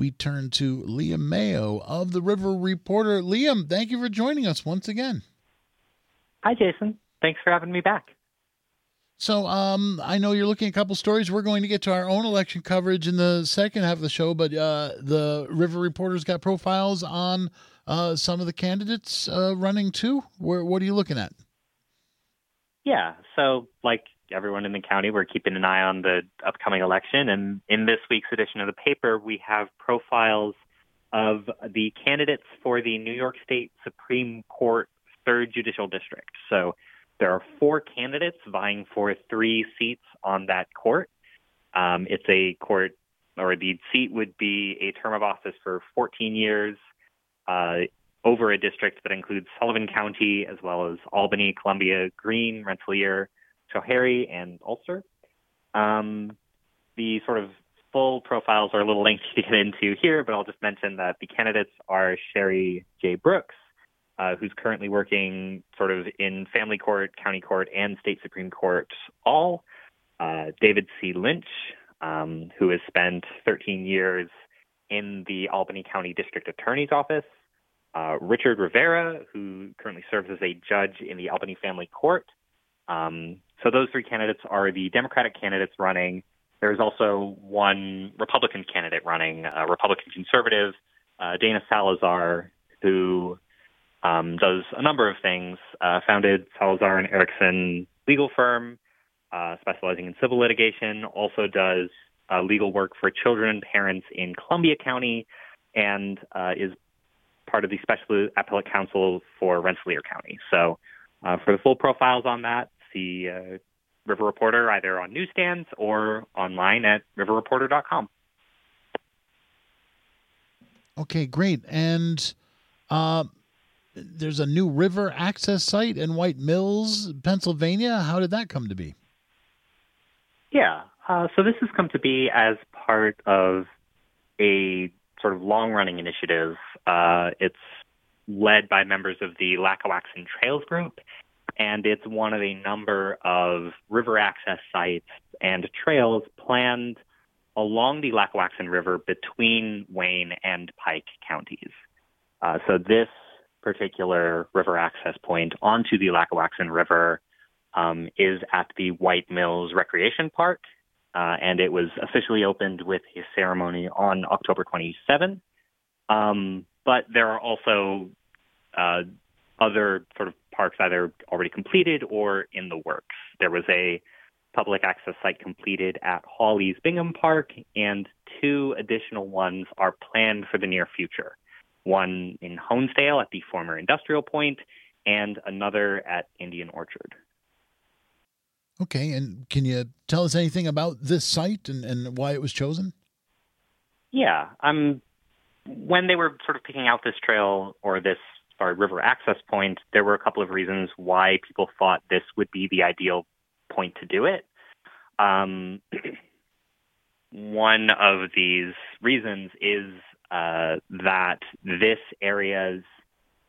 we turn to Liam Mayo of the River Reporter. Liam, thank you for joining us once again. Hi, Jason. Thanks for having me back. So, um, I know you're looking at a couple stories. We're going to get to our own election coverage in the second half of the show, but uh, the River Reporter's got profiles on uh, some of the candidates uh, running too. Where, what are you looking at? Yeah, so like everyone in the county, we're keeping an eye on the upcoming election. And in this week's edition of the paper, we have profiles of the candidates for the New York State Supreme Court Third Judicial District. So there are four candidates vying for three seats on that court. Um, it's a court, or the seat would be a term of office for 14 years uh, over a district that includes Sullivan County, as well as Albany, Columbia, Greene, Rensselaer, Schoharie, and Ulster. Um, the sort of full profiles are a little lengthy to get into here, but I'll just mention that the candidates are Sherry J. Brooks, uh, who's currently working sort of in family court, county court, and state supreme court all. Uh, David C. Lynch, um, who has spent 13 years in the Albany County District Attorney's Office. Uh, Richard Rivera, who currently serves as a judge in the Albany Family Court. Um, so those three candidates are the Democratic candidates running. There's also one Republican candidate running, a Republican conservative, uh, Dana Salazar, who um, does a number of things. Uh, founded Salazar and Erickson legal firm, uh, specializing in civil litigation. Also does uh, legal work for children and parents in Columbia County, and uh, is part of the Special Appellate Counsel for Rensselaer County. So, uh, for the full profiles on that, see uh, River Reporter either on newsstands or online at riverreporter.com. Okay, great. And uh, there's a new river access site in White Mills, Pennsylvania. How did that come to be? Yeah, uh, so this has come to be as part of a sort of long running initiative. Uh, it's led by members of the Lackawaxen Trails Group and it's one of a number of river access sites and trails planned along the Lackawaxen River between Wayne and Pike counties. Uh, so this particular river access point onto the Lackawaxen River um, is at the White Mills Recreation Park, uh, and it was officially opened with a ceremony on October 27. Um, but there are also uh, other sort of parks either already completed or in the works. There was a public access site completed at Hawley's Bingham Park, and two additional ones are planned for the near future. One in Honesdale at the former industrial point, and another at Indian Orchard. Okay, and can you tell us anything about this site and, and why it was chosen? Yeah, um, when they were sort of picking out this trail or this our river access point, there were a couple of reasons why people thought this would be the ideal point to do it. Um, one of these reasons is uh, that this area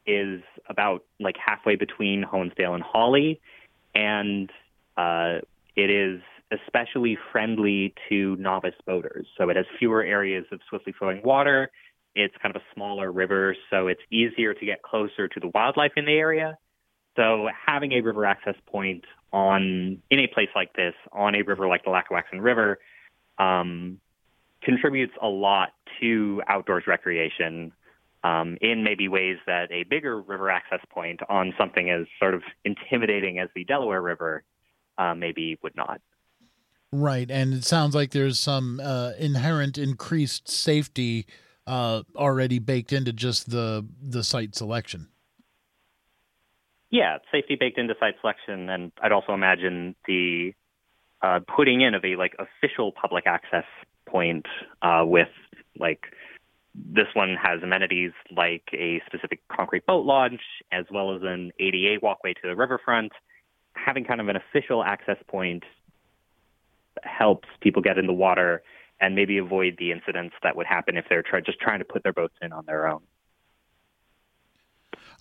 is about like halfway between Honesdale and Hawley, and uh, it is especially friendly to novice boaters. So it has fewer areas of swiftly flowing water. It's kind of a smaller river, so it's easier to get closer to the wildlife in the area. So having a river access point on in a place like this, on a river like the Lackawaxen River, um, contributes a lot to outdoors recreation um, in maybe ways that a bigger river access point on something as sort of intimidating as the Delaware River uh, maybe would not. Right, and it sounds like there's some uh, inherent increased safety uh, already baked into just the the site selection. Yeah, safety baked into site selection, and I'd also imagine the uh, putting in of a like official public access point uh, with like this one has amenities like a specific concrete boat launch as well as an ADA walkway to the riverfront. Having kind of an official access point helps people get in the water and maybe avoid the incidents that would happen if they're try- just trying to put their boats in on their own.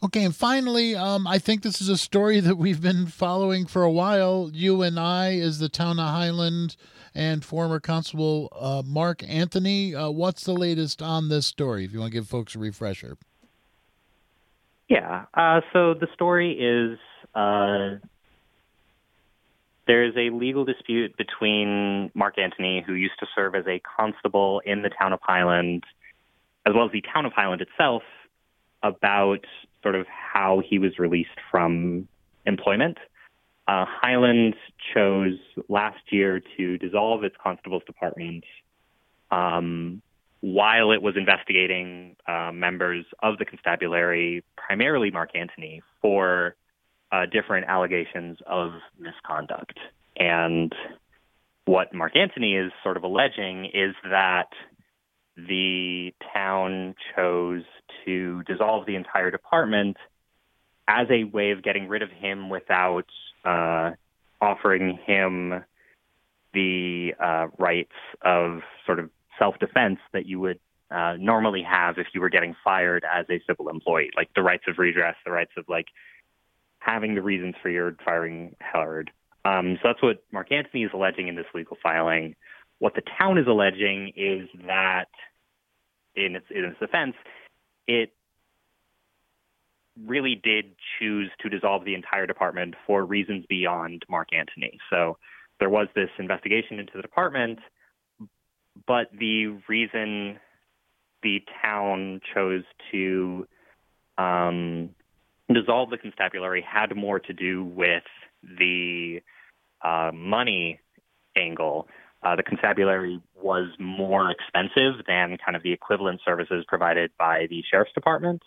Okay, and finally, um, I think this is a story that we've been following for a while. You and I, as the town of Highland, and former Constable uh, Mark Anthony. Uh, what's the latest on this story? If you want to give folks a refresher. Yeah. Uh, so the story is uh, there is a legal dispute between Mark Antony, who used to serve as a constable in the town of Highland, as well as the town of Highland itself, about sort of how he was released from employment. Uh, Highland chose last year to dissolve its constable's department um, while it was investigating uh, members of the constabulary, primarily Mark Antony, for uh, different allegations of misconduct. And what Mark Antony is sort of alleging is that the town chose to dissolve the entire department as a way of getting rid of him without uh, offering him the uh, rights of sort of self defense that you would uh, normally have if you were getting fired as a civil employee, like the rights of redress, the rights of like having the reasons for your firing heard. Um, so that's what Mark Antony is alleging in this legal filing. What the town is alleging is that, in its in its defense, it really did choose to dissolve the entire department for reasons beyond Mark Antony. So there was this investigation into the department, but the reason the town chose to um, dissolve the constabulary had more to do with the uh, money angle. Uh, the constabulary was more expensive than kind of the equivalent services provided by the sheriff's department.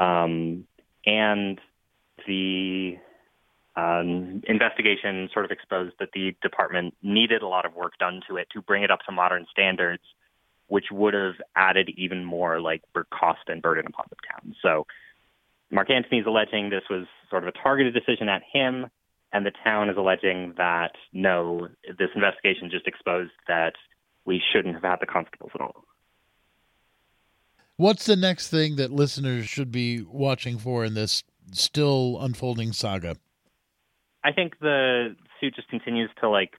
Um, and the um, investigation sort of exposed that the department needed a lot of work done to it to bring it up to modern standards, which would have added even more like cost and burden upon the town. So Mark Anthony is alleging this was sort of a targeted decision at him, and the town is alleging that no, this investigation just exposed that we shouldn't have had the constables at all. What's the next thing that listeners should be watching for in this still unfolding saga? I think the suit just continues to like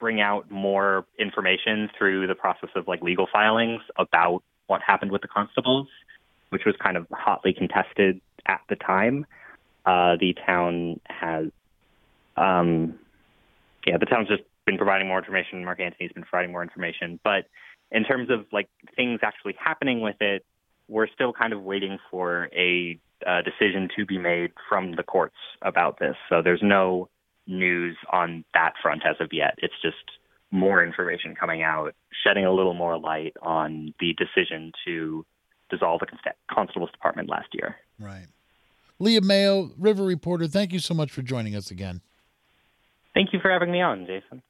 bring out more information through the process of like legal filings about what happened with the constables, which was kind of hotly contested at the time. Uh, the town has, um, yeah, the town's just been providing more information. Mark Anthony's been providing more information, but in terms of like things actually happening with it, we're still kind of waiting for a uh, decision to be made from the courts about this. So there's no news on that front as of yet. It's just more information coming out, shedding a little more light on the decision to dissolve the constable's department last year. Right. Liam Mayo, River Reporter, thank you so much for joining us again. Thank you for having me on, Jason.